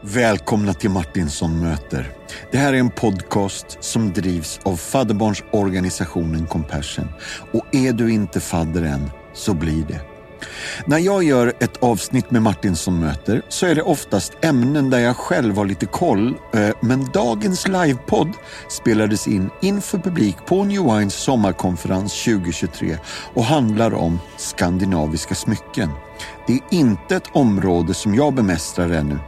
Välkomna till Martinsson möter. Det här är en podcast som drivs av fadderbarnsorganisationen Compassion. Och är du inte fadder än, så blir det. När jag gör ett avsnitt med Martinsson möter så är det oftast ämnen där jag själv har lite koll. Eh, men dagens livepodd spelades in inför publik på New Wines sommarkonferens 2023 och handlar om skandinaviska smycken. Det är inte ett område som jag bemästrar ännu.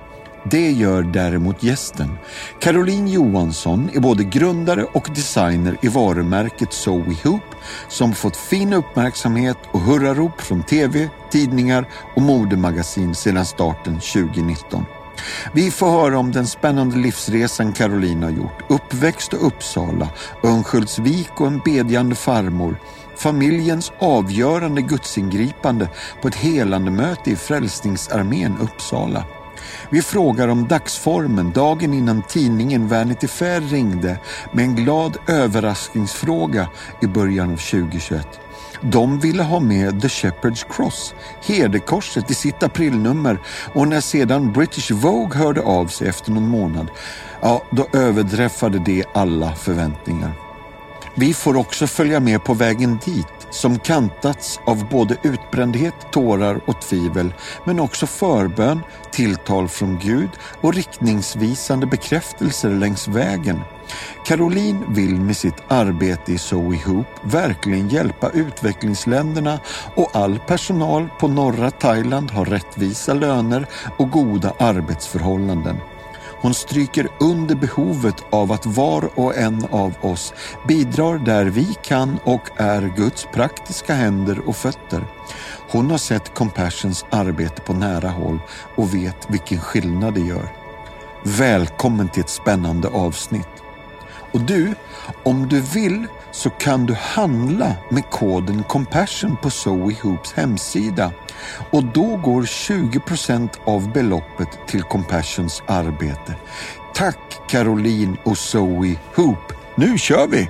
Det gör däremot gästen. Caroline Johansson är både grundare och designer i varumärket So We Hoop som fått fin uppmärksamhet och hurrarop från tv, tidningar och modemagasin sedan starten 2019. Vi får höra om den spännande livsresan Caroline har gjort. Uppväxt och Uppsala, Örnsköldsvik och en bedjande farmor. Familjens avgörande gudsingripande på ett helande möte i Frälsningsarmén Uppsala. Vi frågar om dagsformen dagen innan tidningen Vanity Fair ringde med en glad överraskningsfråga i början av 2021. De ville ha med The Shepherd's Cross, herdekorset, i sitt aprilnummer och när sedan British Vogue hörde av sig efter någon månad, ja, då överträffade det alla förväntningar. Vi får också följa med på vägen dit som kantats av både utbrändhet, tårar och tvivel men också förbön, tilltal från Gud och riktningsvisande bekräftelser längs vägen. Caroline vill med sitt arbete i Zoe Hoop verkligen hjälpa utvecklingsländerna och all personal på norra Thailand har rättvisa löner och goda arbetsförhållanden. Hon stryker under behovet av att var och en av oss bidrar där vi kan och är Guds praktiska händer och fötter. Hon har sett Compassions arbete på nära håll och vet vilken skillnad det gör. Välkommen till ett spännande avsnitt. Och du, om du vill så kan du handla med koden Compassion på Zoe Hoops hemsida och då går 20% av beloppet till Compassions arbete. Tack Caroline och Zoe Hoop. Nu kör vi!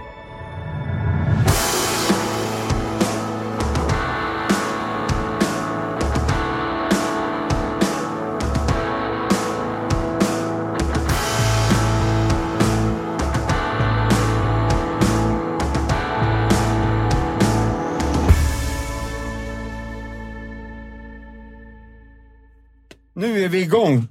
Nu är vi igång.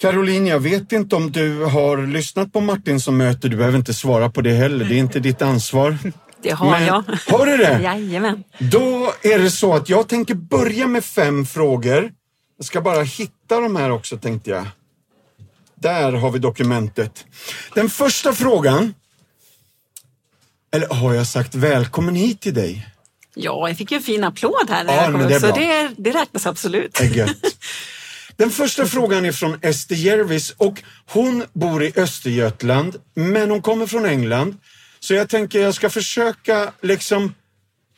Caroline, jag vet inte om du har lyssnat på Martin som möter. Du behöver inte svara på det heller. Det är inte ditt ansvar. Det har Men- jag. Har du det? Jajamän. Då är det så att jag tänker börja med fem frågor. Jag ska bara hitta de här också tänkte jag. Där har vi dokumentet. Den första frågan. Eller har jag sagt välkommen hit till dig? Ja, jag fick ju en fin applåd här när Ja, jag kom upp, så det, det räknas absolut. Den första frågan är från Ester Jervis och hon bor i Östergötland men hon kommer från England. Så jag tänker jag ska försöka liksom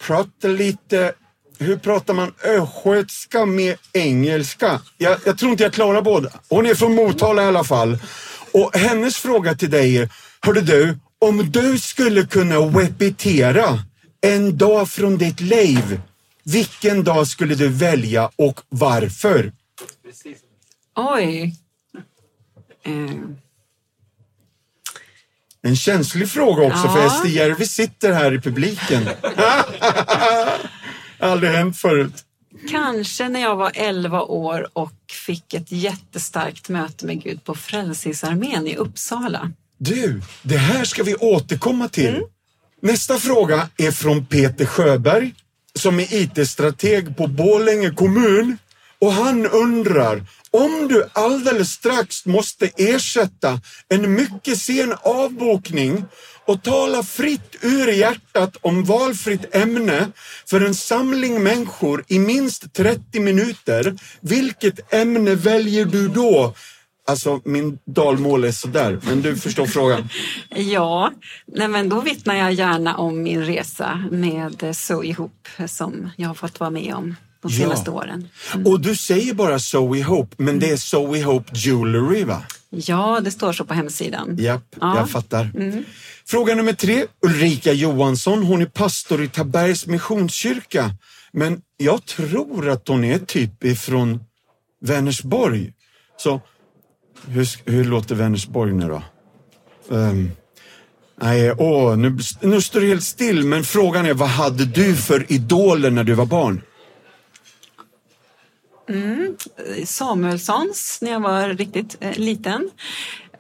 prata lite, hur pratar man östgötska med engelska? Jag, jag tror inte jag klarar båda. Hon är från Motala i alla fall. Och hennes fråga till dig är, hörde du, om du skulle kunna repetera en dag från ditt liv, vilken dag skulle du välja och varför? Oj. Eh, En känslig fråga också för Ja. Ester Järvi sitter här i publiken. Aldrig hänt förut. kanske när jag var 11 år och fick ett jättestarkt möte med Gud på Frälsningsarmén i Uppsala. Du, det här ska vi återkomma till. Nästa fråga är från Peter Sjöberg som är IT-strateg på Borlänge kommun och han undrar om du alldeles strax måste ersätta en mycket sen avbokning och tala fritt ur hjärtat om valfritt ämne för en samling människor i minst 30 minuter. Vilket ämne väljer du då? Alltså, min dalmål är sådär, men du förstår frågan. Ja, nej men då vittnar jag gärna om min resa med Zoe Hoop som jag har fått vara med om de Ja. senaste åren. Och du säger bara Zoe Hope, men det är Zoe Hope Jewelry va? Ja, det står så på hemsidan. Japp, Ja. jag fattar. Fråga nummer tre. Ulrika Johansson, hon är pastor i Tabergs Missionskyrka. Men jag tror att hon är typ ifrån Vänersborg. Så, hur, hur låter Vänersborg nu då? Um, nej, åh, nu, nu står det helt still, men frågan är vad hade du för idoler när du var barn? Mm, Samuelssons när jag var riktigt eh, liten.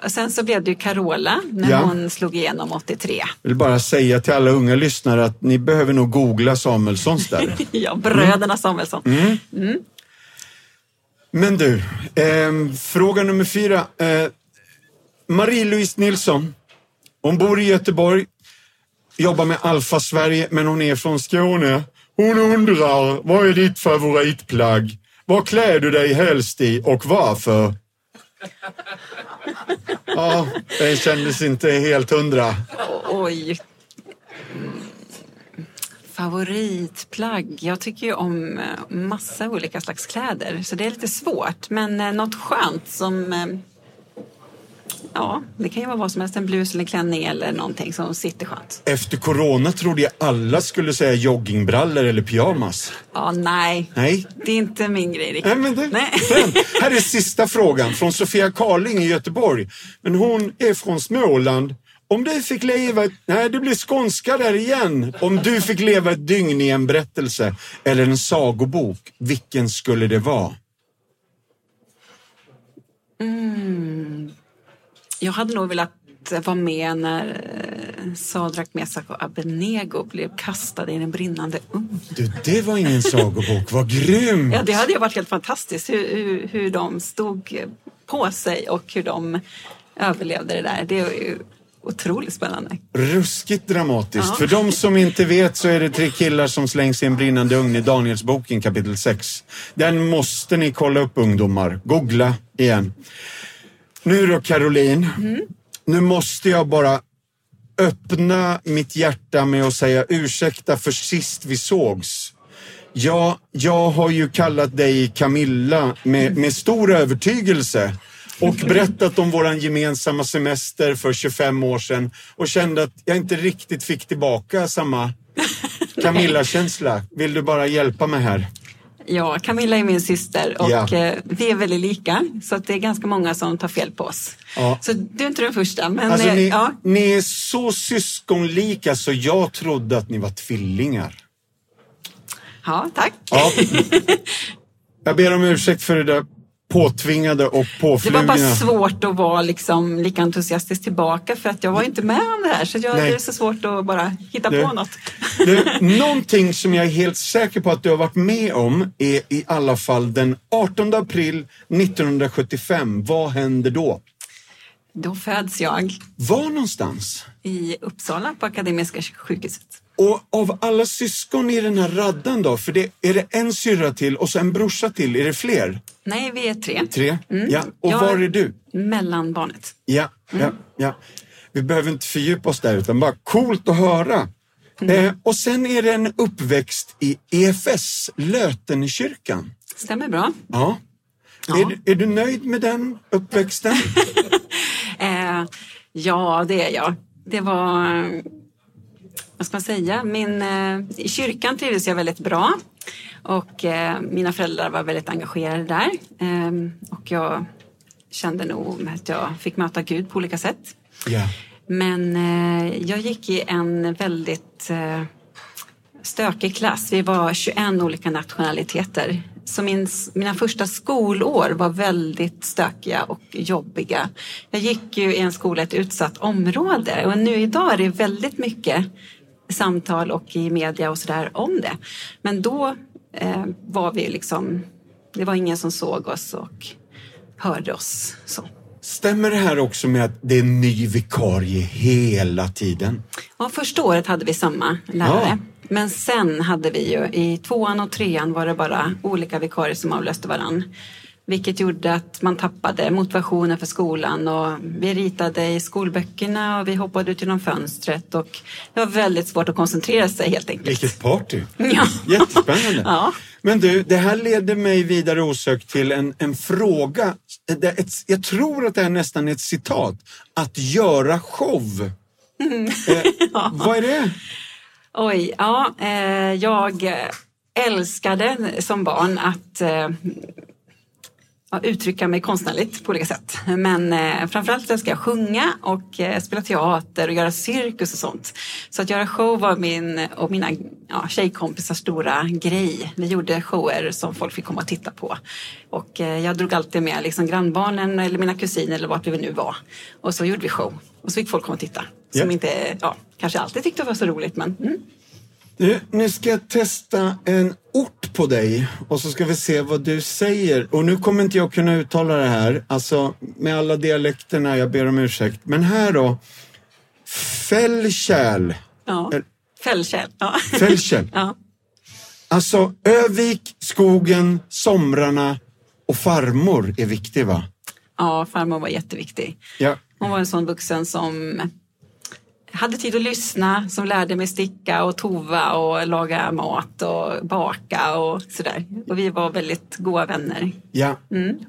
Och sen så blev det ju Carola när Ja. hon slog igenom 83. Jag vill bara säga till alla unga lyssnare att ni behöver nog googla Samuelssons där. ja, bröderna Samuelsson. Men du, eh, fråga nummer fyra. Eh, Marie-Louise Nilsson, hon bor i Göteborg, jobbar med Alfa Sverige, men hon är från Skåne. Hon undrar, vad är ditt favoritplagg? Vad klär du dig helst i och varför? Ja, det kändes inte helt hundra. Oj. Favoritplagg? Jag tycker ju om eh, massa olika slags kläder så det är lite svårt. Men eh, något skönt som... eh, Ja, det kan ju vara vad som helst. En blus eller klänning eller någonting som sitter skönt. Efter corona trodde jag alla skulle säga joggingbrallor eller pyjamas. Ja, nej. Nej, Det är inte min grej riktigt. Nej, men det, Nej. Här är sista frågan från Sofia Karling i Göteborg. Men hon är från Småland. Om du fick leva, ett- nej det blir skånska där igen. Om du fick leva ett dygn i en berättelse eller en sagobok, vilken skulle det vara? Jag hade nog velat vara med när eh, Sadrak, Mesak och Abednego blev kastade i en brinnande ugn. Du, det var ingen sagobok, vad grymt! Ja, det hade ju varit helt fantastiskt hur, hur, hur de stod på sig och hur de överlevde det där. Det är ju otroligt spännande. Ruskigt dramatiskt. Ja. För de som inte vet så är det tre killar som slängs i en brinnande ugn i Danielsboken kapitel 6. Den måste ni kolla upp ungdomar. Googla igen. Nu då Caroline. Nu måste jag bara öppna mitt hjärta med att säga ursäkta för sist vi sågs. Ja, jag har ju kallat dig Camilla med, med stor övertygelse och berättat om våran gemensamma semester för 25 år sedan och kände att jag inte riktigt fick tillbaka samma Camilla-känsla. Vill du bara hjälpa mig här? Ja, Camilla är min syster och Ja. eh, vi är väldigt lika så att det är ganska många som tar fel på oss. Ja. Så du är inte den första. Men Alltså eh, ni, ja, ni är så syskonlika så jag trodde att ni var tvillingar. ja, tack. Ja. Jag ber om ursäkt för det där påtvingade och Det var påflugna. bara svårt att vara liksom lika entusiastisk tillbaka för att jag var inte med om det här så jag, Nej. det är så svårt att bara hitta Du- på något. Du, någonting som jag är helt säker på att du har varit med om är i alla fall den 18 april 1975. Vad händer då? Då föds jag Var någonstans? i Uppsala på Akademiska sjukhuset. Och av alla syskon i den här raddan då, för det, är det en syrra till och så en brorsa till, är det fler? Nej, vi är tre. Tre? Ja. Och Jag- var är du? Mellanbarnet. Ja, ja, ja. Vi behöver inte fördjupa oss där utan bara coolt att höra. Eh, och sen är det en uppväxt i EFS, Lötenkyrkan. Stämmer bra. Ja. Ja. Är, du- är du nöjd med den uppväxten? Eh, ja, det är jag. Det var, vad ska man säga, min, eh, i kyrkan trivdes jag väldigt bra. Och eh, mina föräldrar var väldigt engagerade där. Eh, och jag kände nog att jag fick möta Gud på olika sätt. ja. Men eh, jag gick i en väldigt stökig klass. Vi var 21 olika nationaliteter. Så min, mina första skolår var väldigt stökiga och jobbiga. Jag gick ju i en skola i ett utsatt område och nu idag är det väldigt mycket samtal och i media och sådär om det. Men då eh, var vi liksom, det var ingen som såg oss och hörde oss. Så. Stämmer det här också med att det är en ny vikarie hela tiden? Ja, första året hade vi samma lärare. Ja. Men sen hade vi ju i tvåan och trean var det bara olika vikarier som avlöste varann. Vilket gjorde att man tappade motivationen för skolan och vi ritade i skolböckerna och vi hoppade ut genom fönstret och det var väldigt svårt att koncentrera sig helt enkelt. Vilket party! Ja. Jättespännande! Ja. Men du, det här leder mig vidare osökt till en, en fråga. Är Ett, jag tror att det är nästan ett citat. Att göra show. Mm. Eh, vad är det? Oj, ja, eh, jag älskade som barn att eh, ja, uttrycka mig konstnärligt på olika sätt. Men eh, framförallt älskar jag sjunga och eh, spela teater och göra cirkus och sånt. Så att göra show var min och mina ja, tjejkompisars stora grej. Vi gjorde shower som folk fick komma och titta på. Och eh, jag drog alltid med liksom, grannbarnen eller mina kusiner eller vart vi nu var. Och så gjorde vi show. Och så fick folk komma och titta. Som Ja. inte, ja, kanske alltid tyckte det var så roligt men mm. Du, nu ska jag testa en ort på dig och så ska vi se vad du säger. Och nu kommer inte jag kunna uttala det här, alltså med alla dialekterna, jag ber om ursäkt. Men här då, Fällkärl. ja. Fällkärl. Ja. Fällkärl. ja. Alltså Övik, skogen, somrarna och farmor är viktig va? ja, farmor var jätteviktig. Ja. Hon var en sån vuxen som hade tid att lyssna, som lärde mig sticka och tova och laga mat och baka och sådär. Och vi var väldigt goda vänner. ja.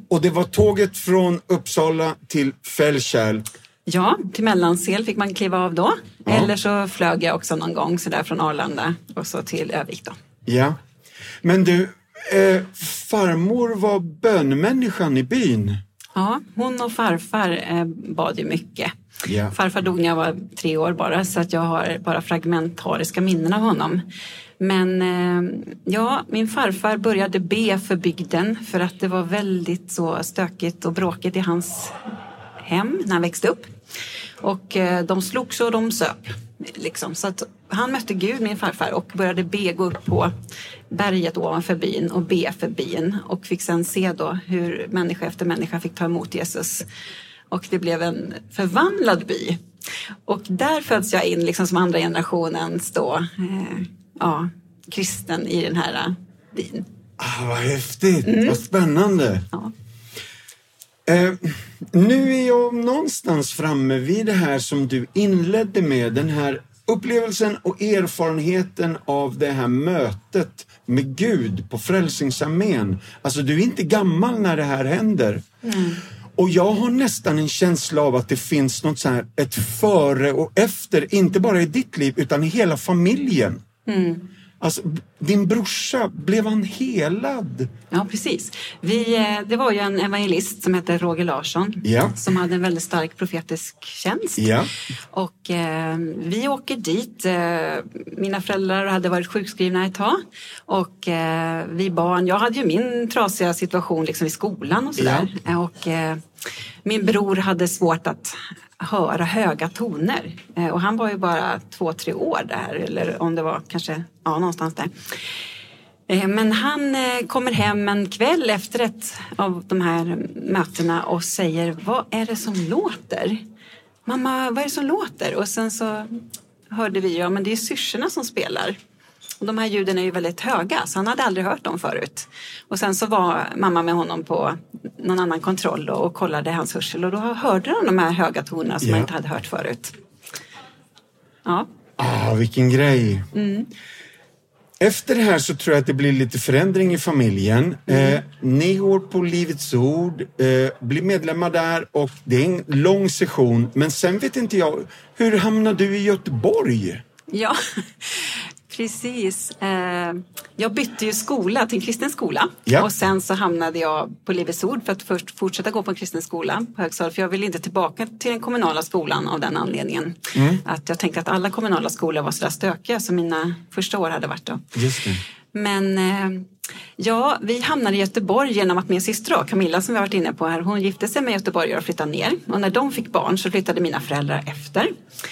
Och det var tåget från Uppsala till Fällkärl. Ja, till Mellansel fick man kliva av då. Eller så flög jag också någon gång sådär från Arlanda och så till Övik då. Ja. Men du, eh, farmor var bönmänniskan i byn. Ja, hon och farfar eh, bad ju mycket. Yeah. Farfar dog när jag var tre år bara så att jag har bara fragmentariska minnen av honom. Men eh, ja, min farfar började be för bygden för att det var väldigt så stökigt och bråkigt i hans hem när han växte upp. Och eh, de slogs och de söp. Liksom. Så att han mötte Gud, min farfar, och började be, gå upp på berget ovanför byn och be för byn. Och fick sen se då hur människa efter människa fick ta emot Jesus. Och det blev en förvandlad by. Och där föds jag in liksom som andra generationens då, eh, ja, kristen i den här eh, byn. Ah, vad häftigt, vad spännande. Ja. Eh, nu är jag någonstans framme vid det här som du inledde med, den här upplevelsen och erfarenheten av det här mötet med Gud på Frälsningsarmén. Alltså du är inte gammal när det här händer. Och jag har nästan en känsla av att det finns något så här, ett före och efter, inte bara i ditt liv utan i hela familjen. Mm. Alltså, din brorsa, blev han helad? Ja, precis. Vi, eh, det var ju en evangelist som hette Roger Larsson Ja. som hade en väldigt stark profetisk tjänst. Ja. Och eh, vi åker dit. Eh, mina föräldrar hade varit sjukskrivna ett tag. Och eh, vi barn, jag hade ju min trasiga situation liksom i skolan och sådär. Och eh, min bror hade svårt att höra höga toner. Eh, och han var ju bara två, tre år där. Eller om det var kanske, ja någonstans där. Eh, Men han eh, kommer hem en kväll efter ett av de här mötena och säger Vad är det som låter? Mamma, vad är det som låter? Och sen så hörde vi, ja men det är syrsorna som spelar. De här ljuden är ju väldigt höga så han hade aldrig hört dem förut. Och sen så var mamma med honom på någon annan kontroll och, kollade hans hörsel och då hörde de de här höga tonerna som Ja. han inte hade hört förut. Ja, Ah, vilken grej. Efter det här så tror jag att det blir lite förändring i familjen. Eh, ni går på Livets Ord, eh, blir medlemmar där och det är en lång session. Men sen vet inte jag, hur hamnar du i Göteborg? Ja, precis. Eh, Jag bytte ju skola till en kristen skola Ja. och sen så hamnade jag på Livets Ord för att först fortsätta gå på en kristen skola på högstadiet för jag ville inte tillbaka till den kommunala skolan av den anledningen. Att jag tänkte att alla kommunala skolor var sådär stökiga som mina första år hade varit då. Men eh, ja, vi hamnade i Göteborg genom att min syster då, Camilla som vi har varit inne på här, hon gifte sig med göteborgare och flyttade ner. Och när de fick barn så flyttade mina föräldrar efter.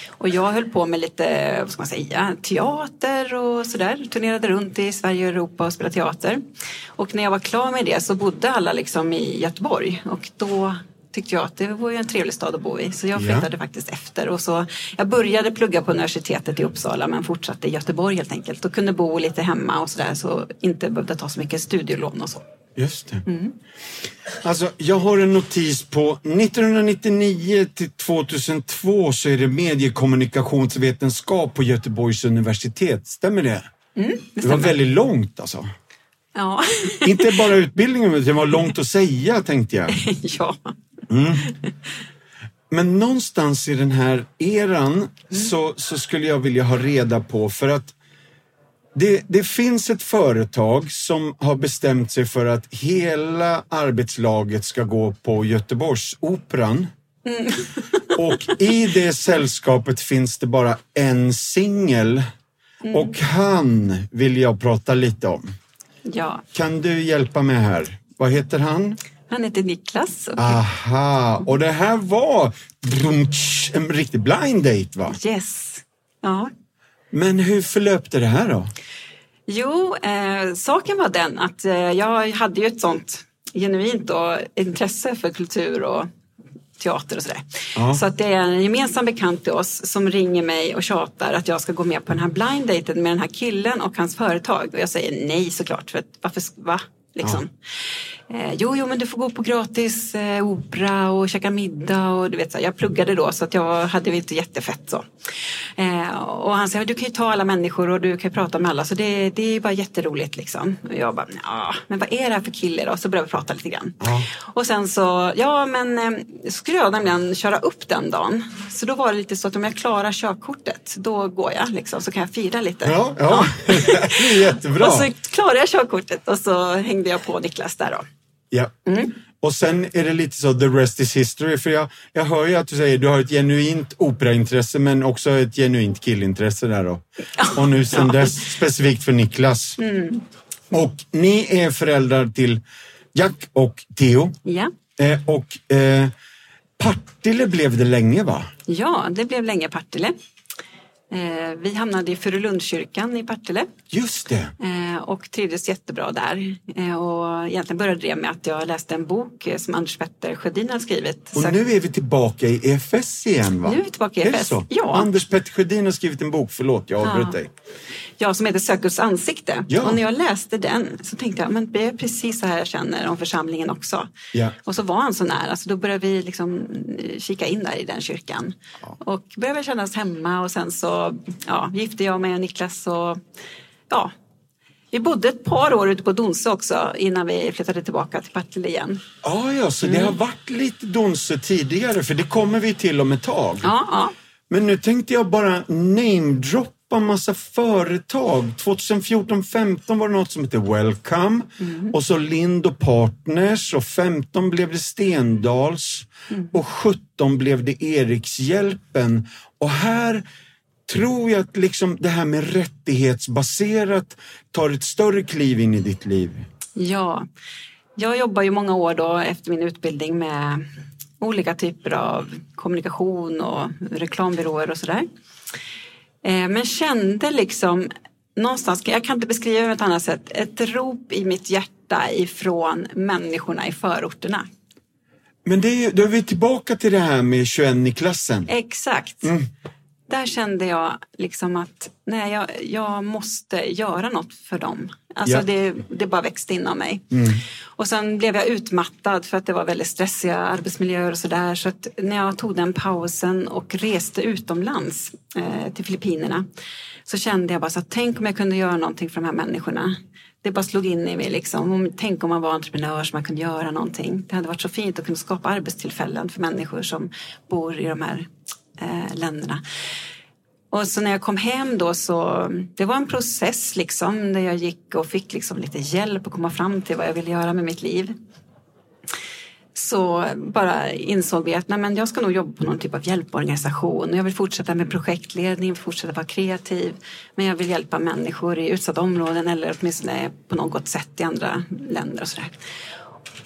Och jag höll på med lite, vad ska man säga, teater och sådär. Turnerade runt i Sverige och Europa och spelade teater. Och när jag var klar med det så bodde alla liksom i Göteborg. Och då tyckte jag att det var ju en trevlig stad att bo i. Så jag Ja. flyttade faktiskt efter. Och så, jag började plugga på universitetet i Uppsala men fortsatte i Göteborg helt enkelt. Och kunde bo lite hemma och sådär så inte behövde ta så mycket studielån och så. Just det. Alltså, jag har en notis på 1999 till 2002 så är det mediekommunikationsvetenskap på Göteborgs universitet. Stämmer det? det var stämmer. väldigt långt alltså. Ja, Inte bara utbildningen, utan det var långt att säga tänkte jag. ja. Men någonstans i den här eran så, så skulle jag vilja ha reda på för att Det, det finns ett företag som har bestämt sig för att hela arbetslaget ska gå på Göteborgsoperan. Och i det sällskapet finns det bara en singel. Och han vill jag prata lite om. Ja, Kan du hjälpa mig här? Vad heter han? Han heter Niklas. Och Aha, och det här var en riktig blind date va? Yes. Ja. Men hur förlöpte det här då? Jo, eh, saken var den att eh, jag hade ju ett sånt genuint då, intresse för kultur och teater och sådär. Ja. Så att det är en gemensam bekant till oss som ringer mig och tjatar att jag ska gå med på den här blind daten med den här killen och hans företag. Och jag säger nej såklart, för att, varför, va? Liksom. Eh, jo, jo, men du får gå på gratis eh, opera och käka middag och du vet, så, här, jag pluggade då så att jag hade ju inte jättefett så. Eh, och han säger, du kan ju ta alla människor och du kan ju prata med alla så det, det är bara jätteroligt liksom. Och jag bara, ja, men vad är det här för kille då? Så började vi prata lite grann. Och sen så, ja men eh, skulle jag nämligen köra upp den dagen. Så då var det lite så att om jag klarar körkortet, då går jag liksom så kan jag fira lite. Ja, ja. det är jättebra. Och så klarade jag körkortet och så hängde jag på Niklas där då. Ja. Mm. Och sen är det lite så, the rest is history. För jag, jag hör ju att du säger du har ett genuint operaintresse men också ett genuint killintresse där då. Och nu sen dess specifikt för Niklas. Mm. Och ni är föräldrar till Jack och Theo. Ja. Eh, och eh, Partille blev det länge va? Ja, det blev länge Partille. Eh, vi hamnade i Furulundskyrkan i Partille Just det. eh, och trivdes jättebra där. Eh, och egentligen började det med att jag läste en bok som Anders Petter Sjödin hade skrivit. Och Så- nu är vi tillbaka i EFS igen va? Nu är vi tillbaka i EFS. Ja. Anders Petter Sjödin har skrivit en bok, förlåt jag avbröt Ja. dig. Ja, som heter Sök Guds ansikte. Ja. Och när jag läste den så tänkte jag, men det är precis så här jag känner om församlingen också. Ja. Och så var han så nära, så då började vi liksom eh, kika in där i den kyrkan. Och började väl känna oss hemma och sen så ja, gifte jag mig och Niklas och ja, vi bodde ett par år ute på Donse också innan vi flyttade tillbaka till Partille igen. Ah, ja, så Mm. det har varit lite Donse tidigare, för det kommer vi till om ett tag. Ja, ja. Men nu tänkte jag bara namedroppa massa företag. 2014-15 var det något som hette Welcome och så Lind och Partners och 15 blev det Stendals och 17 blev det Erikshjälpen. Och här tror jag att liksom det här med rättighetsbaserat tar ett större kliv in i ditt liv. Ja, jag jobbar ju många år då efter min utbildning med olika typer av kommunikation och reklambyråer och sådär. Eh, Men kände liksom någonstans, jag kan inte beskriva det på ett annat sätt, ett rop i mitt hjärta ifrån människorna i förorterna. Men det, då är vi tillbaka till det här med 21 i klassen. Exakt. Där kände jag liksom att nej, jag, jag måste göra något för dem. Alltså Ja. det, det bara växte inom mig. Och sen blev jag utmattad för att det var väldigt stressiga arbetsmiljöer och sådär. Så att när jag tog den pausen och reste utomlands eh, till Filippinerna så kände jag bara så att tänk om jag kunde göra någonting för de här människorna. Det bara slog in i mig liksom. Om- Tänk om man var entreprenör så man kunde göra någonting. Det hade varit så fint att kunna skapa arbetstillfällen för människor som bor i de här eh, länderna. Och så när jag kom hem då så, det var en process liksom där jag gick och fick liksom lite hjälp att komma fram till vad jag ville göra med mitt liv. Så bara insåg vi att nej, men jag ska nog jobba på någon typ av hjälporganisation. Jag vill fortsätta med projektledning, fortsätta vara kreativ. Men jag vill hjälpa människor i utsatta områden eller åtminstone på något sätt i andra länder och sådär.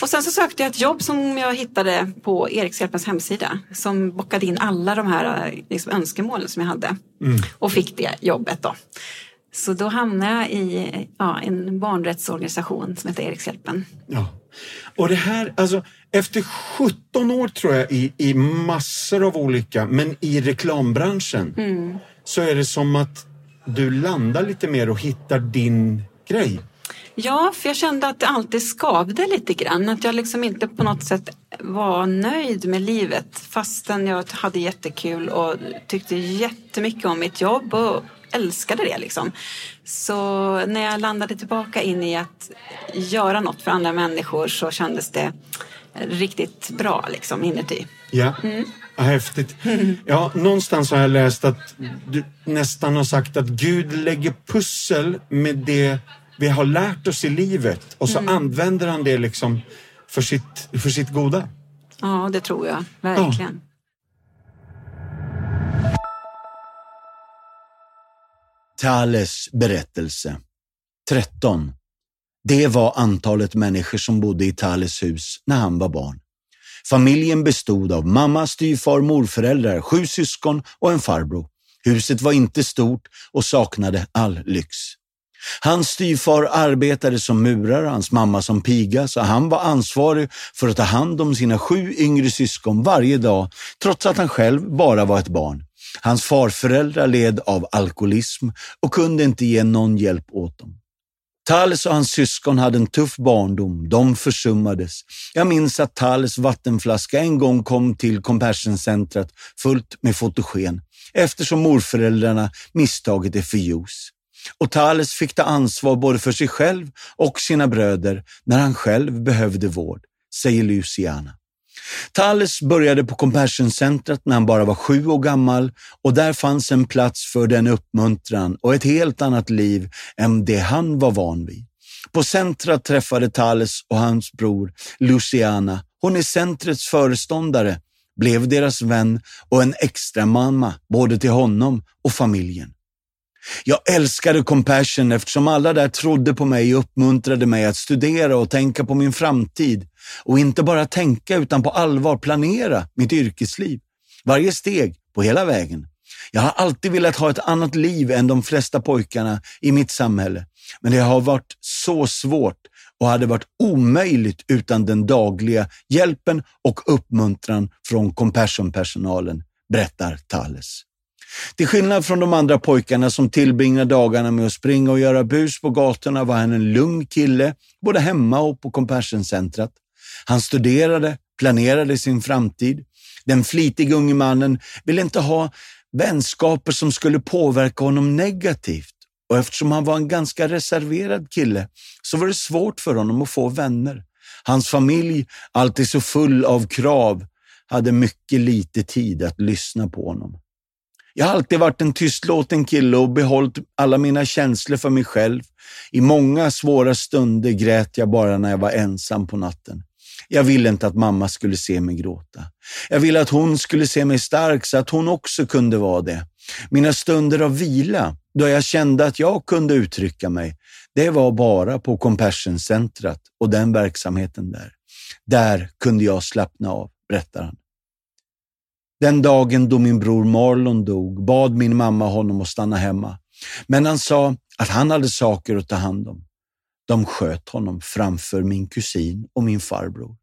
Och sen så sökte jag ett jobb som jag hittade på Erikshjälpens hemsida som bockade in alla de här eh, liksom, önskemålen som jag hade. Och fick det jobbet då. Så då hamnade jag i ja, en barnrättsorganisation som heter Erikshjälpen. Ja. Och det här, alltså efter 17 år tror jag i, i massor av olika, men i reklambranschen så är det som att du landar lite mer och hittar din grej. Ja, för jag kände att det alltid skavde lite grann. Att jag liksom inte på något sätt var nöjd med livet fastän jag hade jättekul och tyckte jättemycket om mitt jobb och älskade det liksom. Så när jag landade tillbaka in i att göra något för andra människor så kändes det riktigt bra liksom inuti. Ja. Ja, häftigt. Ja, någonstans har jag läst att du nästan har sagt att Gud lägger pussel med det vi har lärt oss i livet och så använder han det liksom för sitt, för sitt goda. Ja, det tror jag verkligen. Thales berättelse 13. Det var antalet människor som bodde i Thales hus när han var barn. Familjen bestod av mamma, styvfar, morföräldrar, sju syskon och en farbror. Huset var inte stort och saknade all lyx. Hans styvfar arbetade som murare, hans mamma som piga, så han var ansvarig för att ta hand om sina sju yngre syskon varje dag, trots att han själv bara var ett barn. Hans farföräldrar led av alkoholism och kunde inte ge någon hjälp åt dem. Tals och hans syskon hade en tuff barndom. De försummades. Jag minns att Tals vattenflaska en gång kom till Compassion-centret fullt med fotogen eftersom morföräldrarna misstagit det för juice. Och Thales fick ta ansvar både för sig själv och sina bröder när han själv behövde vård, säger Luciana. Thales började på Compassion-centret när han bara var sju år gammal och där fanns en plats för den uppmuntran och ett helt annat liv än det han var van vid. På centret träffade Thales och hans bror Luciana. Hon är centrets föreståndare, blev deras vän och en extra mamma både till honom och familjen. Jag älskade Compassion eftersom alla där trodde på mig och uppmuntrade mig att studera och tänka på min framtid. Och inte bara tänka utan på allvar planera mitt yrkesliv. Varje steg på hela vägen. Jag har alltid velat ha ett annat liv än de flesta pojkarna i mitt samhälle. Men det har varit så svårt och hade varit omöjligt utan den dagliga hjälpen och uppmuntran från Compassion-personalen, berättar Thales. Till skillnad från de andra pojkarna som tillbringade dagarna med att springa och göra bus på gatorna var han en lugn kille, både hemma och på Compassion-centret. Han studerade, planerade sin framtid. Den flitiga unge mannen ville inte ha vänskaper som skulle påverka honom negativt. Och eftersom han var en ganska reserverad kille så var det svårt för honom att få vänner. Hans familj, alltid så full av krav, hade mycket lite tid att lyssna på honom. Jag har alltid varit en tystlåten kille och behållit alla mina känslor för mig själv. I många svåra stunder grät jag bara när jag var ensam på natten. Jag ville inte att mamma skulle se mig gråta. Jag ville att hon skulle se mig stark så att hon också kunde vara det. Mina stunder av vila, då jag kände att jag kunde uttrycka mig, det var bara på Compassion-centret och den verksamheten där. Där kunde jag slappna av, berättar han. Den dagen då min bror Marlon dog bad min mamma honom att stanna hemma. Men han sa att han hade saker att ta hand om. De sköt honom framför min kusin och min farbror.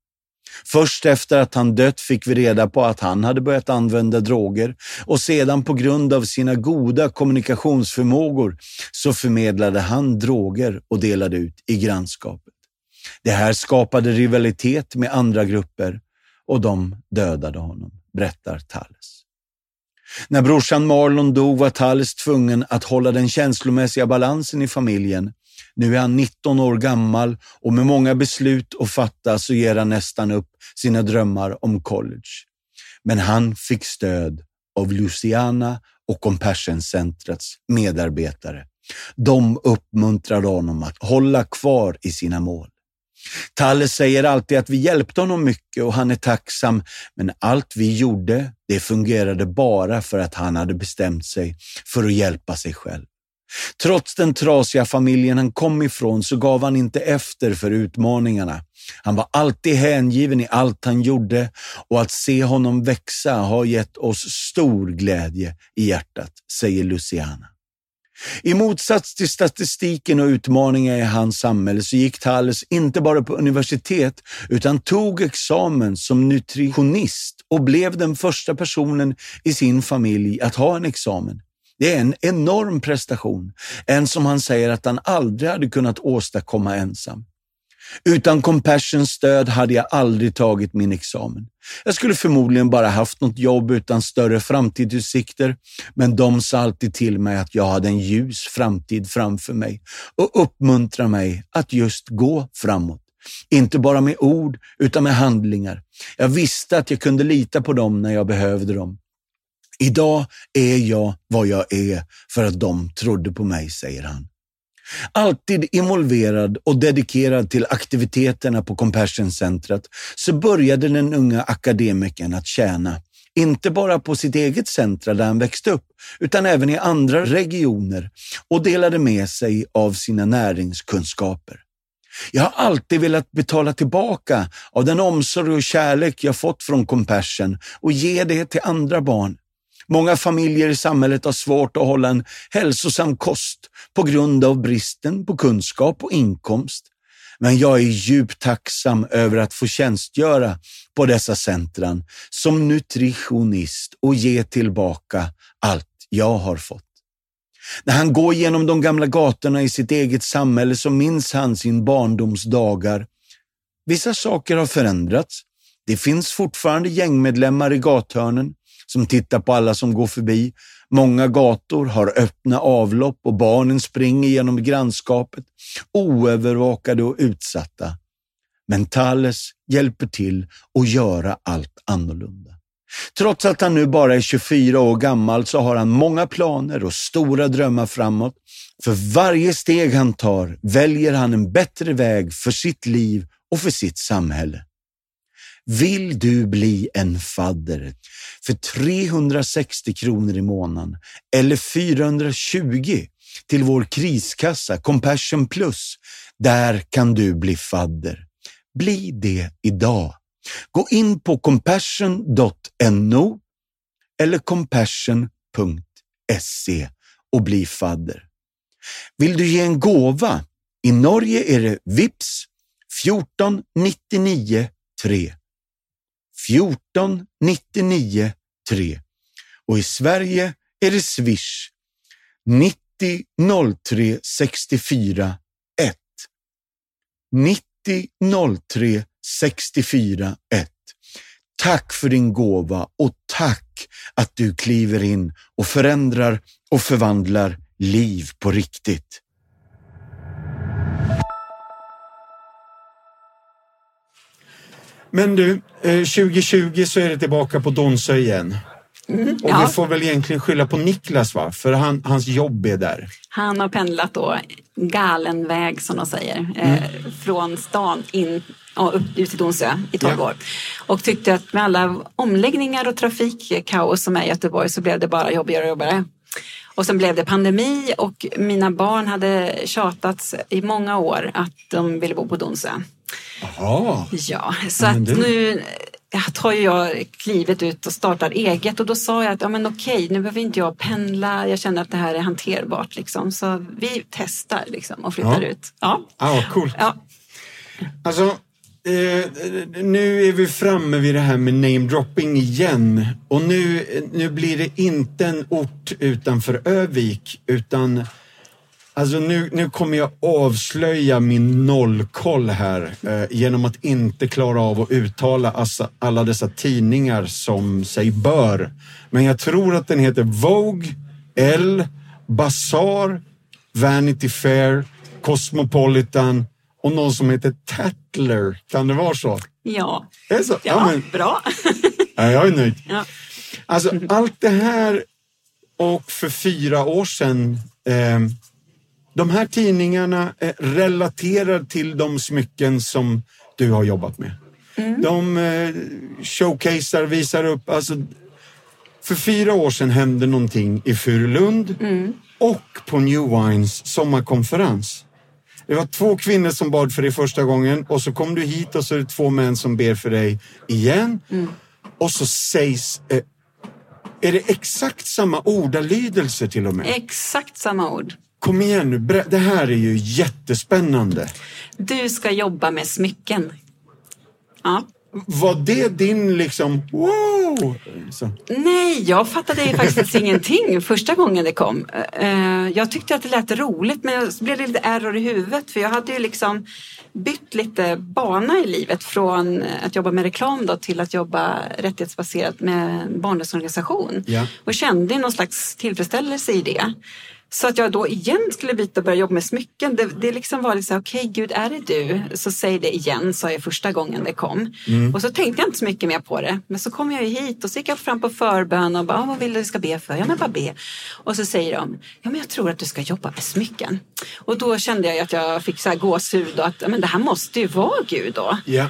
Först efter att han dött fick vi reda på att han hade börjat använda droger och sedan på grund av sina goda kommunikationsförmågor så förmedlade han droger och delade ut i grannskapet. Det här skapade rivalitet med andra grupper och de dödade honom berättar Thales. När brorsan Marlon dog var Thales tvungen att hålla den känslomässiga balansen i familjen. Nu är han 19 år gammal och med många beslut att fatta så ger han nästan upp sina drömmar om college. Men han fick stöd av Luciana och Compassion-centrets medarbetare. De uppmuntrade honom att hålla kvar i sina mål. Talle säger alltid att vi hjälpte honom mycket och han är tacksam, men allt vi gjorde, det fungerade bara för att han hade bestämt sig för att hjälpa sig själv. Trots den trasiga familjen han kom ifrån så gav han inte efter för utmaningarna. Han var alltid hängiven i allt han gjorde och att se honom växa har gett oss stor glädje i hjärtat, säger Luciana. I motsats till statistiken och utmaningar i hans samhälle så gick Thales inte bara på universitet utan tog examen som nutritionist och blev den första personen i sin familj att ha en examen. Det är en enorm prestation, en som han säger att han aldrig hade kunnat åstadkomma ensam. Utan Compassions stöd hade jag aldrig tagit min examen. Jag skulle förmodligen bara haft något jobb utan större framtidsutsikter, men de sa alltid till mig att jag hade en ljus framtid framför mig och uppmuntrade mig att just gå framåt. Inte bara med ord, utan med handlingar. Jag visste att jag kunde lita på dem när jag behövde dem. Idag är jag vad jag är för att de trodde på mig, säger han. Alltid involverad och dedikerad till aktiviteterna på Compassion-centret så började den unga akademikern att tjäna, inte bara på sitt eget centra där han växte upp, utan även i andra regioner och delade med sig av sina näringskunskaper. Jag har alltid velat betala tillbaka av den omsorg och kärlek jag fått från Compassion och ge det till andra barn. Många familjer i samhället har svårt att hålla en hälsosam kost på grund av bristen på kunskap och inkomst. Men jag är djupt tacksam över att få tjänstgöra på dessa centran som nutritionist och ge tillbaka allt jag har fått. När han går genom de gamla gatorna i sitt eget samhälle så minns han sin barndoms dagar. Vissa saker har förändrats. Det finns fortfarande gängmedlemmar i gathörnen som tittar på alla som går förbi. Många gator har öppna avlopp och barnen springer genom grannskapet, oövervakade och utsatta. Men Thales hjälper till att göra allt annorlunda. Trots att han nu bara är 24 år gammal så har han många planer och stora drömmar framåt. För varje steg han tar väljer han en bättre väg för sitt liv och för sitt samhälle. Vill du bli en fadder för 360 kronor i månaden eller 420 till vår kriskassa Compassion Plus? Där kan du bli fadder. Bli det idag. Gå in på compassion.no eller compassion.se och bli fadder. Vill du ge en gåva? I Norge är det VIPS 14 99 3. 14 99 3. Och i Sverige är det Swish 90 03 64 1. 90 03 64 1. Tack för din gåva och tack att du kliver in och förändrar och förvandlar liv på riktigt. Men du, 2020 eh, så är det tillbaka på Donsö igen. Mm, och ja. vi får väl egentligen skylla på Niklas va? För han, hans jobb är där. Han har pendlat då galen väg som de säger. Eh, mm. Eh, från stan in och upp, ut till Donsö i 12 ja. år. Och tyckte att med alla omläggningar och trafikkaos som är i Göteborg så blev det bara jobbigare och jobbigare. Och sen blev det pandemi och mina barn hade tjatat i många år att de ville bo på Donsö. Jaha. Ja, så att det... nu tar jag klivet ut och startar eget och då sa jag att ja, men okej, nu behöver inte jag pendla. Jag känner att det här är hanterbart liksom. Så vi testar liksom och flyttar ja. ut. Ja, ah, coolt. Ja. Alltså, eh, nu är vi framme vid det här med namedropping igen och nu, nu blir det inte en ort utanför Övik utan Alltså nu, nu kommer jag avslöja min nollkoll här eh, genom att inte klara av att uttala assa, alla dessa tidningar som sig bör. Men jag tror att den heter Vogue, Elle, Bazaar, Vanity Fair, Cosmopolitan och någon som heter Tatler. Kan det vara så? Ja, är så? ja, ja men... bra. ja, jag är nöjd. Ja. Alltså allt det här och för fyra år sedan eh, de här tidningarna relaterar till de smycken som du har jobbat med. Mm. De eh, showcasear, visar upp. Alltså, för fyra år sedan hände någonting i Furulund mm. och på New Wines sommarkonferens. Det var två kvinnor som bad för dig första gången och så kom du hit och så är det två män som ber för dig igen. Mm. Och så sägs eh, är det exakt samma ordalydelser till och med? Exakt samma ord. Kom igen nu, det här är ju jättespännande. Du ska jobba med smycken. Ja. Var det din liksom, wow? Så. Nej, jag fattade faktiskt ingenting första gången det kom. Eh, jag tyckte att det lät roligt men så blev det lite error i huvudet för jag hade ju liksom bytt lite bana i livet från att jobba med reklam då till att jobba rättighetsbaserat med barnrättsorganisation. Ja. Och kände någon slags tillfredsställelse i det. Så att jag då igen skulle byta och börja jobba med smycken. Det, det liksom var liksom, okej okay, Gud är det du? Så säg det igen, sa jag första gången det kom. Mm. Och så tänkte jag inte så mycket mer på det. Men så kom jag ju hit och så gick jag fram på förbön och bara, ah, vad vill du vi ska be för? Ja men bara be. Och så säger de, ja men jag tror att du ska jobba med smycken. Och då kände jag att jag fick så här gåshud och att men det här måste ju vara Gud då. Yeah.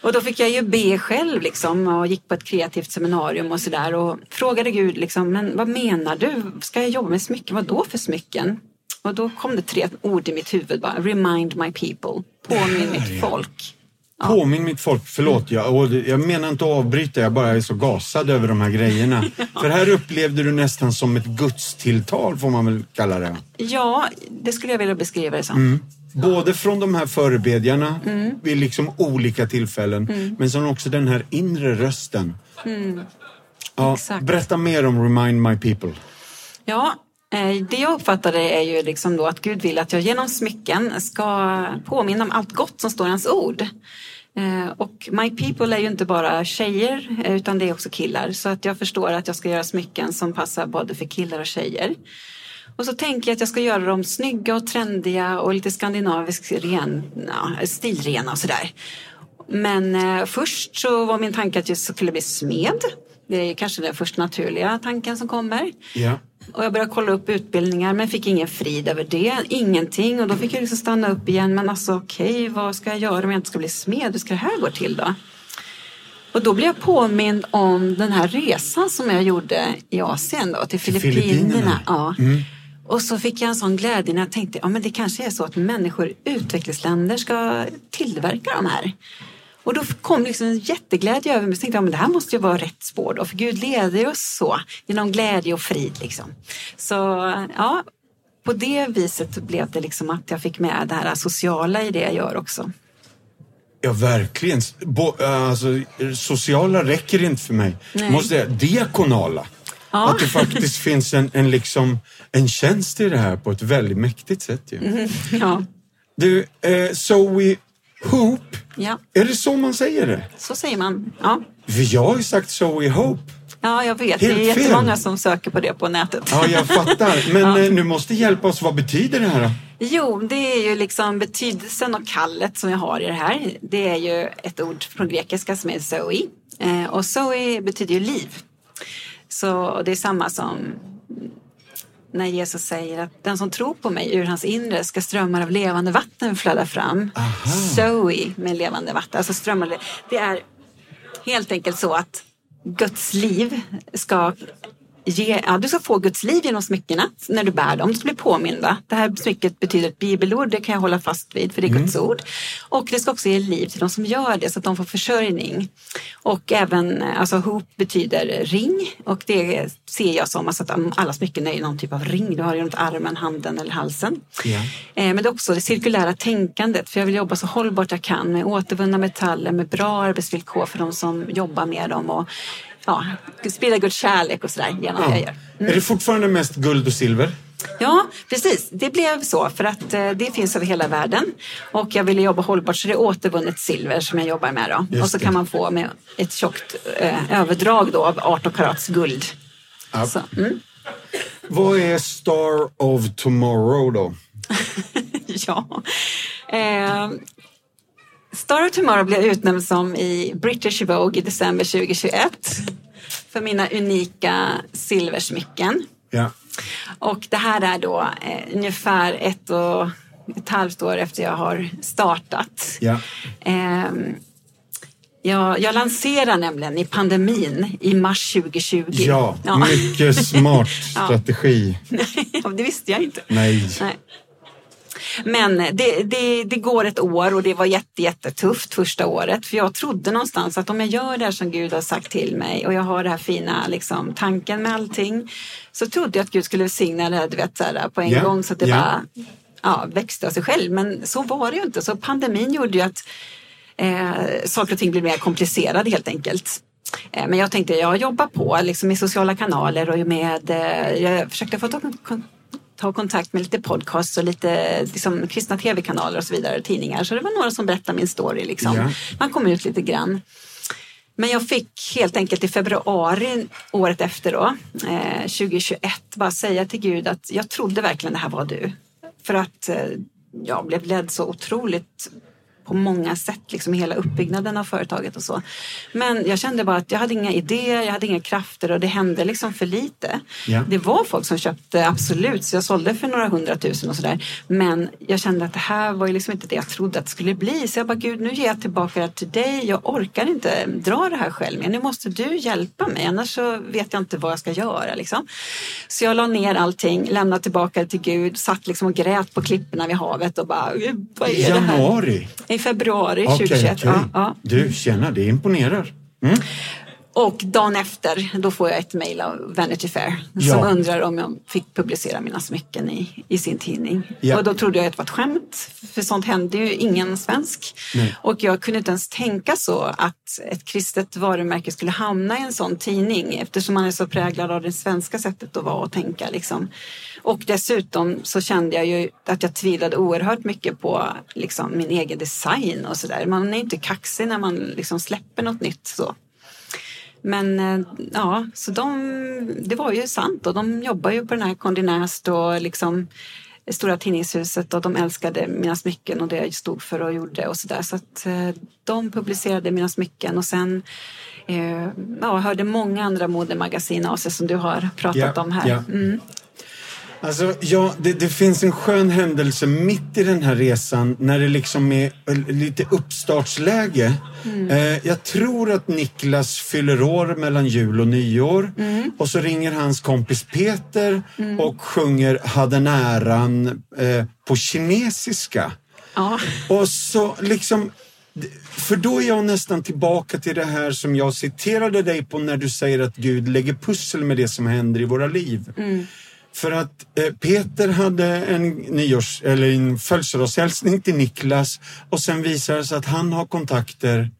Och då fick jag ju be själv liksom och gick på ett kreativt seminarium och sådär och frågade Gud liksom, men vad menar du? Ska jag jobba med smycken? Vad då för smycken? Och då kom det tre ord i mitt huvud bara, remind my people, påminn mitt folk. Ja. Påminn mitt folk, förlåt, jag, och jag menar inte att avbryta, jag bara är så gasad över de här grejerna. ja. För här upplevde du nästan som ett gudstilltal får man väl kalla det? Ja, det skulle jag vilja beskriva det som. Mm. Både från de här förebedjarna mm. vid liksom olika tillfällen, mm. men sen också den här inre rösten. Mm. Ja, berätta mer om Remind My People. Ja, eh, det jag uppfattade är ju liksom då att Gud vill att jag genom smycken ska påminna om allt gott som står i hans ord. Eh, och My People är ju inte bara tjejer utan det är också killar så att jag förstår att jag ska göra smycken som passar både för killar och tjejer. Och så tänker jag att jag ska göra dem snygga och trendiga och lite skandinaviskt ren, ja, stilrena och sådär. Men eh, först så var min tanke att jag skulle bli smed. Det är kanske den första naturliga tanken som kommer. Ja. Och jag började kolla upp utbildningar men fick ingen frid över det. Ingenting. Och då fick jag liksom stanna upp igen. Men alltså okej, okay, vad ska jag göra om jag inte ska bli smed? Hur ska det här gå till då? Och då blev jag påmind om den här resan som jag gjorde i Asien då, till Filippinerna. Filippinerna. Ja. Mm. Och så fick jag en sån glädje när jag tänkte, ja men det kanske är så att människor i utvecklingsländer ska tillverka de här. Och då kom liksom en jätteglädje över mig. Så tänkte jag, men det här måste ju vara rätt spår då, för Gud leder oss så genom glädje och frid. Liksom. Så ja, på det viset blev det liksom att jag fick med det här sociala i det jag gör också. Ja, verkligen. Bo, alltså, sociala räcker inte för mig. Nej. Måste jag, diakonala. Ja. Att det faktiskt finns en, en, liksom, en tjänst i det här på ett väldigt mäktigt sätt. Ju. Mm, ja. Du, eh, Zoe Hope, ja. är det så man säger det? Så säger man, ja. För jag har ju sagt Zoe Hope. Ja, jag vet. Helt det är jättemånga fel. som söker på det på nätet. Ja, jag fattar. Men ja. Eh, nu måste hjälpa oss. Vad betyder det här då? Jo, det är ju liksom betydelsen och kallet som jag har i det här. Det är ju ett ord från grekiska som är Zoe. Eh, och Zoe betyder ju liv. Så det är samma som när Jesus säger att den som tror på mig ur hans inre ska strömmar av levande vatten flöda fram. Aha. Zoe med levande vatten, alltså strömmar. Det är helt enkelt så att Guds liv ska ge, ja, du ska få Guds liv genom smyckena när du bär dem. Du ska bli påminda. Det här smycket betyder ett bibelord, det kan jag hålla fast vid för det är mm. Guds ord. Och det ska också ge liv till de som gör det så att de får försörjning. Och även, alltså hop betyder ring och det ser jag som alltså att alla smycken är någon typ av ring. Du har det runt armen, handen eller halsen. Yeah. Men det är också det cirkulära tänkandet för jag vill jobba så hållbart jag kan med återvunna metaller, med bra arbetsvillkor för de som jobbar med dem och ja, sprida Guds kärlek och sådär genom ja. det jag gör. Mm. Är det fortfarande mest guld och silver? Ja, precis. Det blev så för att eh, det finns över hela världen. Och jag ville jobba hållbart så det är återvunnet silver som jag jobbar med. Då. och så kan man få med ett tjockt eh, överdrag då av 18 karats guld. Ja. Så, mm. Vad är Star of Tomorrow då? ja, eh, Star of Tomorrow blev utnämnd som i British Vogue i december 2021 för mina unika silversmycken. Ja. Och det här är då eh, ungefär ett och ett halvt år efter jag har startat. Ja. Eh, jag, jag lanserar nämligen i pandemin i mars 2020. Ja, ja. mycket smart strategi. ja, det visste jag inte. Nej. Nej. Men det, det, det går ett år och det var jätte, jättetufft första året. För jag trodde någonstans att om jag gör det som Gud har sagt till mig och jag har den här fina liksom, tanken med allting. Så trodde jag att Gud skulle välsigna det du vet, så här, på en yeah. gång så att det yeah. bara ja, växte av sig själv. Men så var det ju inte. Så pandemin gjorde ju att eh, saker och ting blev mer komplicerade helt enkelt. Eh, men jag tänkte, jag jobbar på liksom i sociala kanaler och med, eh, jag försökte få ta ta kontakt med lite podcasts och lite liksom, kristna tv-kanaler och så vidare, tidningar. Så det var några som berättade min story. Liksom. Ja. Man kom ut lite grann. Men jag fick helt enkelt i februari året efter då, eh, 2021, bara säga till Gud att jag trodde verkligen det här var du. För att eh, jag blev ledd så otroligt på många sätt, liksom hela uppbyggnaden av företaget och så. Men jag kände bara att jag hade inga idéer, jag hade inga krafter och det hände liksom för lite. Ja. Det var folk som köpte, absolut, så jag sålde för några hundratusen och sådär. Men jag kände att det här var ju liksom inte det jag trodde att det skulle bli. Så jag bara, Gud, nu ger jag tillbaka det till dig. Jag orkar inte dra det här själv mer. Nu måste du hjälpa mig, annars så vet jag inte vad jag ska göra. Liksom. Så jag la ner allting, lämnade tillbaka det till Gud, satt liksom och grät på klipporna vid havet och bara, "Gud, vad är det här? Januari? I februari Okej, 2021. okej. Ja, ja. Du, tjena, det imponerar. Mm. Och dagen efter då får jag ett mejl av Vanity Fair Ja. som undrar om jag fick publicera mina smycken i, i sin tidning. Ja. Och då trodde jag att det var ett skämt, för sånt hände ju ingen svensk. Nej. Och jag kunde inte ens tänka så att ett kristet varumärke skulle hamna i en sån tidning eftersom man är så präglad av det svenska sättet att vara och tänka. Liksom. Och dessutom så kände jag ju att jag tvivlade oerhört mycket på liksom, min egen design och sådär. Man är inte kaxig när man liksom släpper något nytt så. Men eh, ja, så de, det var ju sant och de jobbar ju på den här Condé Nast och liksom Stora Tidningshuset och de älskade mina smycken och det jag stod för och gjorde och sådär. Så att eh, de publicerade mina smycken och sen eh, ja, hörde många andra modemagasin av sig som du har pratat Ja, om här. ja. Mm. Alltså, ja, det, det finns en skön händelse mitt i den här resan när det liksom är eh, lite uppstartsläge. Mm. Eh, jag tror att Niklas fyller år mellan jul och nyår Mm. och så ringer hans kompis Peter och sjunger Hade näran eh, på kinesiska. Ja. Och så liksom, för då är jag nästan tillbaka till det här som jag citerade dig på när du säger att Gud lägger pussel med det som händer i våra liv. För att eh, Peter hade en nyårs eller en födelsedagshälsning till Niklas och sen visar det sig att han har kontakter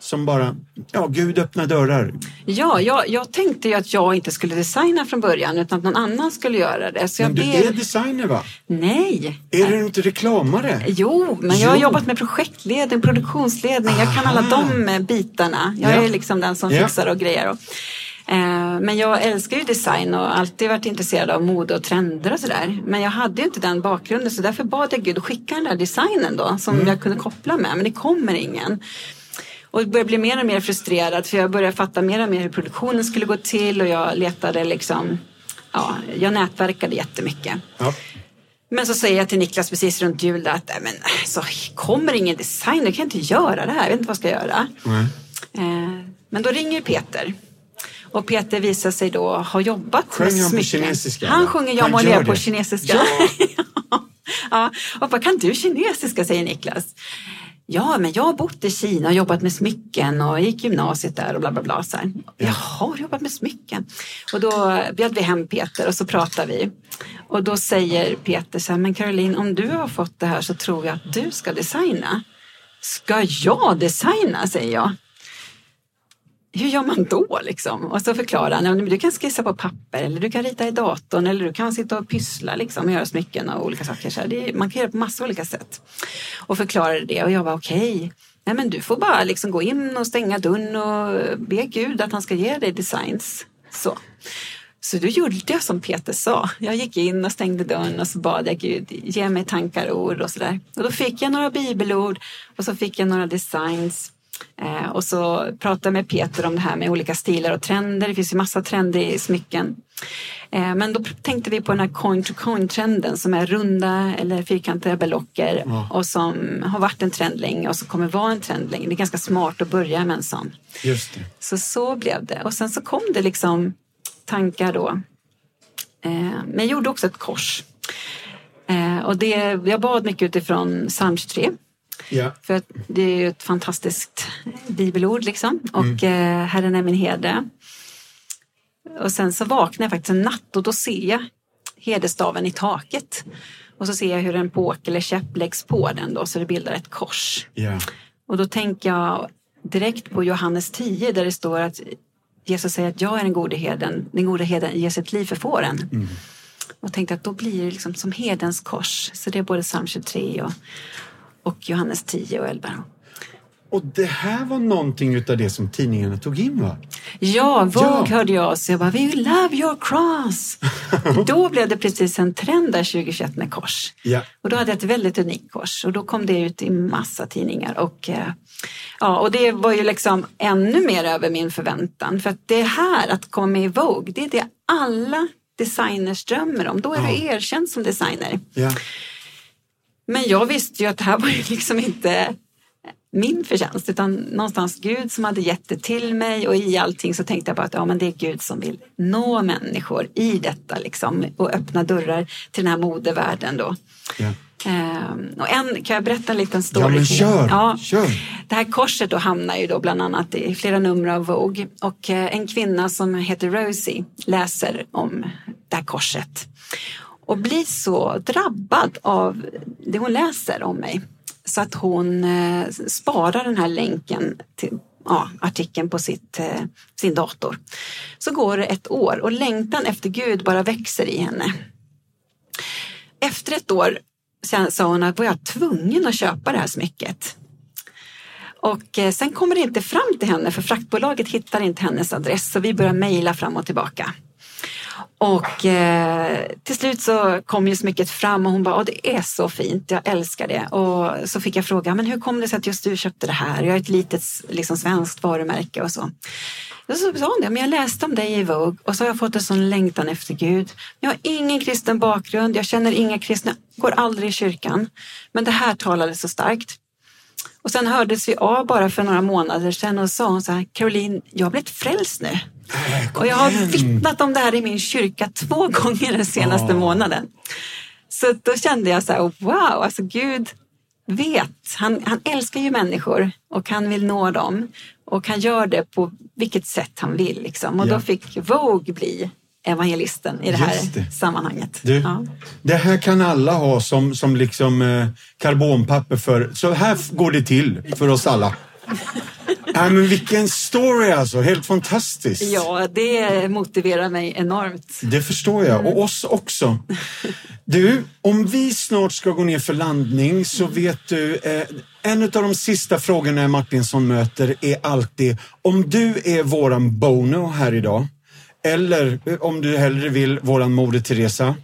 som bara, ja, Gud öppnar dörrar. Ja, jag, jag tänkte ju att jag inte skulle designa från början utan att någon annan skulle göra det. Så Men du blev... är designer va? Nej, Är du inte reklamare? Jo, men jag har Jo. jobbat med projektledning, produktionsledning. Jag kan alla Aha. de eh, bitarna. Jag Ja. är liksom den som Ja. fixar och grejer. Och, men jag älskar ju design och alltid varit intresserad av mode och trender och sådär. Men jag hade ju inte den bakgrunden så därför bad jag Gud skicka den där designen då som Mm. jag kunde koppla med. Men det kommer ingen. Och jag började bli mer och mer frustrerad för jag började fatta mer och mer hur produktionen skulle gå till och jag letade liksom, ja, jag nätverkade jättemycket. Ja. Men så säger jag till Niklas precis runt jul att "Nej, men, så kommer ingen designer, jag kan inte göra det här, jag vet inte vad jag ska göra. Eh, men då ringer Peter. Och Peter visar sig då ha jobbat Sjöng med han på smycken. kinesiska, Han sjunger Jag må på kinesiska. ja. Och bara, kan du kinesiska, säger Niklas. Ja, men jag har bott i Kina och jobbat med smycken och gick gymnasiet där och bla bla bla. Så här. Jag har jobbat med smycken. Och då bjöd vi hem Peter och så pratade vi. Och då säger Peter så här, men Caroline, om du har fått det här så tror jag att du ska designa. Ska jag designa, säger jag. Hur gör man då liksom? Och så förklarar han, du kan skissa på papper eller du kan rita i datorn eller du kan sitta och pyssla liksom och göra smycken och olika saker. Så det, man kan göra på massa olika sätt. Och förklarade det och jag var okej. Nej men du får bara liksom gå in och stänga dörren och be Gud att han ska ge dig designs. Så. Så då gjorde jag som Peter sa. Jag gick in och stängde dörren och så bad jag Gud, ge mig tankar och ord och sådär. Och då fick jag några bibelord och så fick jag några designs. Eh, och så pratade jag med Peter om det här med olika stilar och trender. Det finns ju massa trender i smycken. Eh, men då tänkte vi på den här coin to coin trenden som är runda eller fyrkantiga berlocker och som har varit en trend länge och som kommer vara en trend länge. Det är ganska smart att börja med en sån. Just det. Så så blev det. Och sen så kom det liksom tankar då. Eh, men jag gjorde också ett kors. Eh, och det, jag bad mycket utifrån psalm 23. Ja. För att det är ju ett fantastiskt bibelord liksom. Och eh, Herren är min herde. Och sen så vaknar jag faktiskt en natt och då ser jag herdestaven i taket. Och så ser jag hur en påk eller käpp läggs på den då så det bildar ett kors. Ja. Och då tänker jag direkt på Johannes 10 där det står att Jesus säger att jag är den gode herden. Den gode herden ger sitt liv för fåren. Och tänkte att då blir det liksom som herdens kors. Så det är både psalm 23 och, och Johannes 10 och 11. Och det här var någonting utav det som tidningarna tog in va? Ja, Vogue Ja. hörde jag oss. Jag bara, we love your cross. då blev det precis en trend där 2021 med kors. Ja. Och då hade jag ett väldigt unikt kors och då kom det ut i massa tidningar. Och, eh, ja, och det var ju liksom ännu mer över min förväntan. För att det här att komma med i Vogue, det är det alla designers drömmer om. Då är du erkänd som designer. Ja. Men jag visste ju att det här var ju liksom inte min förtjänst utan någonstans Gud som hade gett det till mig och i allting så tänkte jag bara att ja, men det är Gud som vill nå människor i detta liksom och öppna dörrar till den här modevärlden då. Ja. Ehm, och en, kan jag berätta en liten story? Ja, men kör, Ja. kör. Det här korset då hamnar ju då bland annat i flera nummer av Vogue och eh, en kvinna som heter Rosie läser om det här korset och blir så drabbad av det hon läser om mig så att hon eh, sparar den här länken till ja, artikeln på sitt, eh, sin dator. Så går det ett år och längtan efter Gud bara växer i henne. Efter ett år sen sa hon att var jag tvungen att köpa det här smycket. Och eh, sen kommer det inte fram till henne för fraktbolaget hittar inte hennes adress så vi börjar mejla fram och tillbaka. Och eh, till slut så kom ju smycket fram och hon bara, "Åh, det är så fint, jag älskar det. Och så fick jag fråga, men hur kom det sig att just du köpte det här? Jag är ett litet liksom, svenskt varumärke och så. Och så sa hon det, men jag läste om dig i Vogue och så har jag fått en sån längtan efter Gud. Jag har ingen kristen bakgrund, jag känner inga kristna, går aldrig i kyrkan. Men det här talade så starkt. Och sen hördes vi av bara för några månader sedan och sa hon så här, Caroline, jag har blivit frälst nu. Och jag har vittnat om det här i min kyrka två gånger den senaste månaden. Så då kände jag så här, wow, alltså Gud vet. Han, han älskar ju människor och han vill nå dem. Och han gör det på vilket sätt han vill. Liksom. Och Ja. då fick Vogue bli evangelisten i det här det. sammanhanget. Du, Ja. Det här kan alla ha som, som liksom eh, karbonpapper för. Så här går det till för oss alla. Nej, men vilken story alltså, helt fantastiskt. ja, det motiverar mig enormt. Det förstår jag, och oss också. Du, om vi snart ska gå ner för landning så vet du, eh, en av de sista frågorna Martinsson möter är alltid om du är våran Bono här idag, eller eh, om du hellre vill våran Moder Teresa.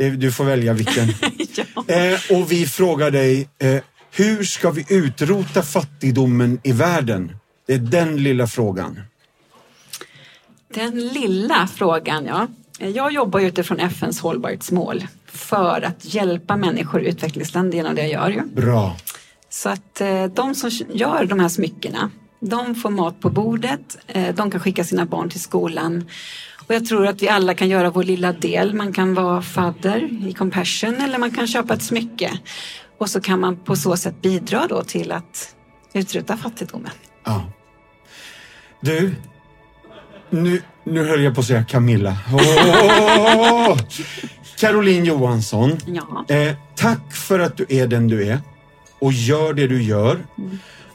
Eh, Du får välja vilken. ja. Eh, och vi frågar dig, eh, hur ska vi utrota fattigdomen i världen? Det är den lilla frågan. Den lilla frågan, ja. Jag jobbar utifrån FNs hållbarhetsmål för att hjälpa människor i utvecklingsländer genom det jag gör. Ju. Bra. Så att eh, de som gör de här smyckena, de får mat på bordet, eh, de kan skicka sina barn till skolan. Och jag tror att vi alla kan göra vår lilla del. Man kan vara fadder i Compassion eller man kan köpa ett smycke. Och så kan man på så sätt bidra då till att utrota fattigdomen. Ja. Du, nu, nu höll jag på att säga Camilla. Åh! Caroline Johansson, Ja. eh, tack för att du är den du är och gör det du gör.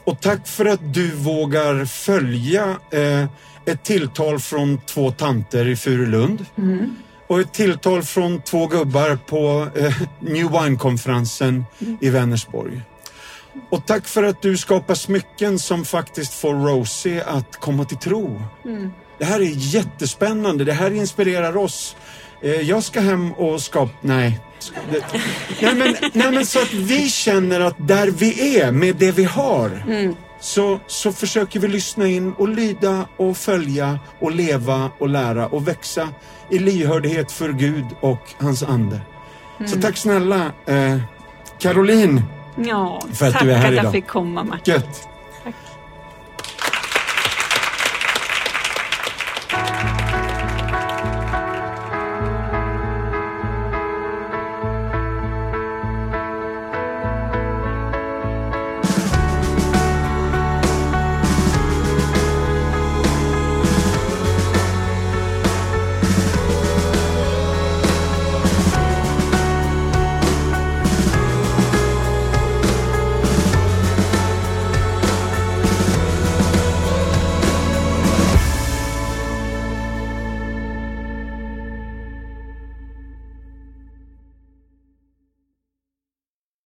Och tack för att du vågar följa eh, ett tilltal från två tanter i Furulund. Och ett tilltal från två gubbar på eh, New Wine-konferensen i Vänersborg. Och tack för att du skapar smycken som faktiskt får Rosie att komma till tro. Det här är jättespännande. Det här inspirerar oss. Eh, Jag ska hem och skapa... Nej. Nej men, nej men så att vi känner att där vi är med det vi har så, så försöker vi lyssna in och lyda och följa och leva och lära och växa i lyhördhet för Gud och hans ande. Så tack snälla eh, Caroline Ja, För att tack du är här att jag idag. fick komma Martin. Gött.